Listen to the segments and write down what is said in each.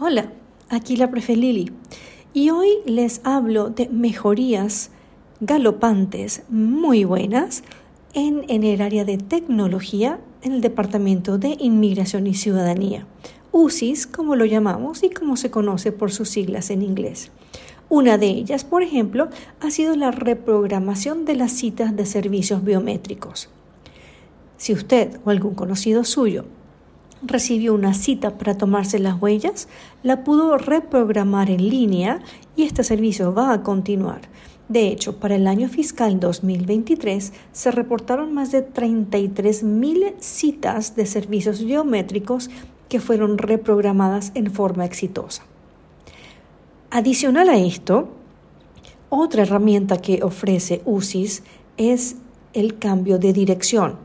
Hola, aquí la Profe Lili y hoy les hablo de mejorías galopantes muy buenas en, en, el área de tecnología en el Departamento de Inmigración y Ciudadanía, UCIS como lo llamamos y como se conoce por sus siglas en inglés. Una de ellas, por ejemplo, ha sido la reprogramación de las citas de servicios biométricos. Si usted o algún conocido suyo recibió una cita para tomarse las huellas, la pudo reprogramar en línea y este servicio va a continuar. De hecho, para el año fiscal 2023 se reportaron más de 33.000 citas de servicios biométricos que fueron reprogramadas en forma exitosa. Adicional a esto, otra herramienta que ofrece UCIS es el cambio de dirección.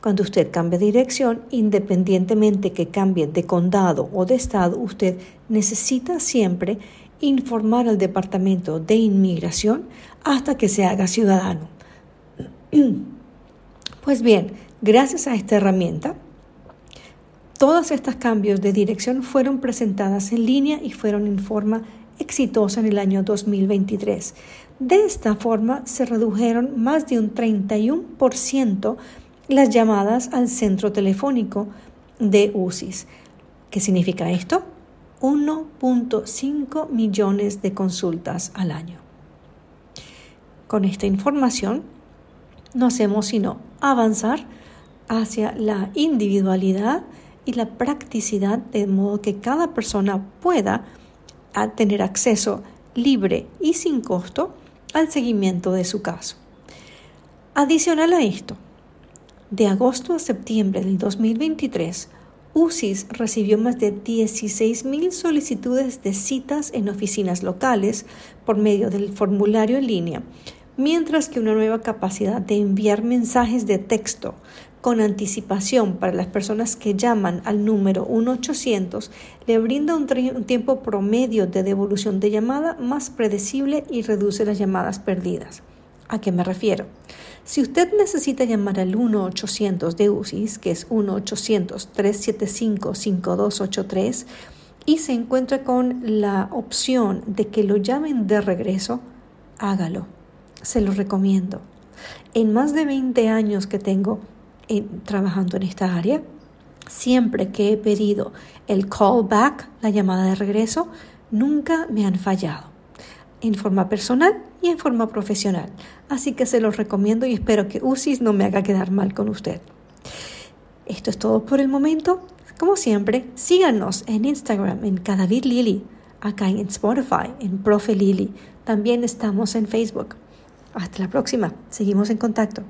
Cuando usted cambia de dirección, independientemente que cambie de condado o de estado, usted necesita siempre informar al Departamento de Inmigración hasta que se haga ciudadano. Pues bien, gracias a esta herramienta, todos estos cambios de dirección fueron presentadas en línea y fueron en forma exitosa en el año 2023. De esta forma se redujeron más de un 31% las llamadas al centro telefónico de UCIS. ¿Qué significa esto? 1.5 millones de consultas al año. Con esta información no hacemos sino avanzar hacia la individualidad y la practicidad de modo que cada persona pueda tener acceso libre y sin costo al seguimiento de su caso. Adicional a esto, de agosto a septiembre del 2023, UCIS recibió más de 16.000 solicitudes de citas en oficinas locales por medio del formulario en línea, mientras que una nueva capacidad de enviar mensajes de texto con anticipación para las personas que llaman al número 1-800 le brinda un, un, tiempo promedio de devolución de llamada más predecible y reduce las llamadas perdidas. ¿A qué me refiero? Si usted necesita llamar al 1-800 de UCIS, que es 1-800-375-5283, y se encuentra con la opción de que lo llamen de regreso, hágalo. Se lo recomiendo. En más de 20 años que tengo trabajando en esta área, siempre que he pedido el callback, la llamada de regreso, nunca me han fallado en forma personal en forma profesional. Así que se los recomiendo y espero que UCIS no me haga quedar mal con usted. Esto es todo por el momento. Como siempre, síganos en Instagram en Cadavid Lili, acá en Spotify en Profe Lili. También estamos en Facebook. Hasta la próxima. Seguimos en contacto.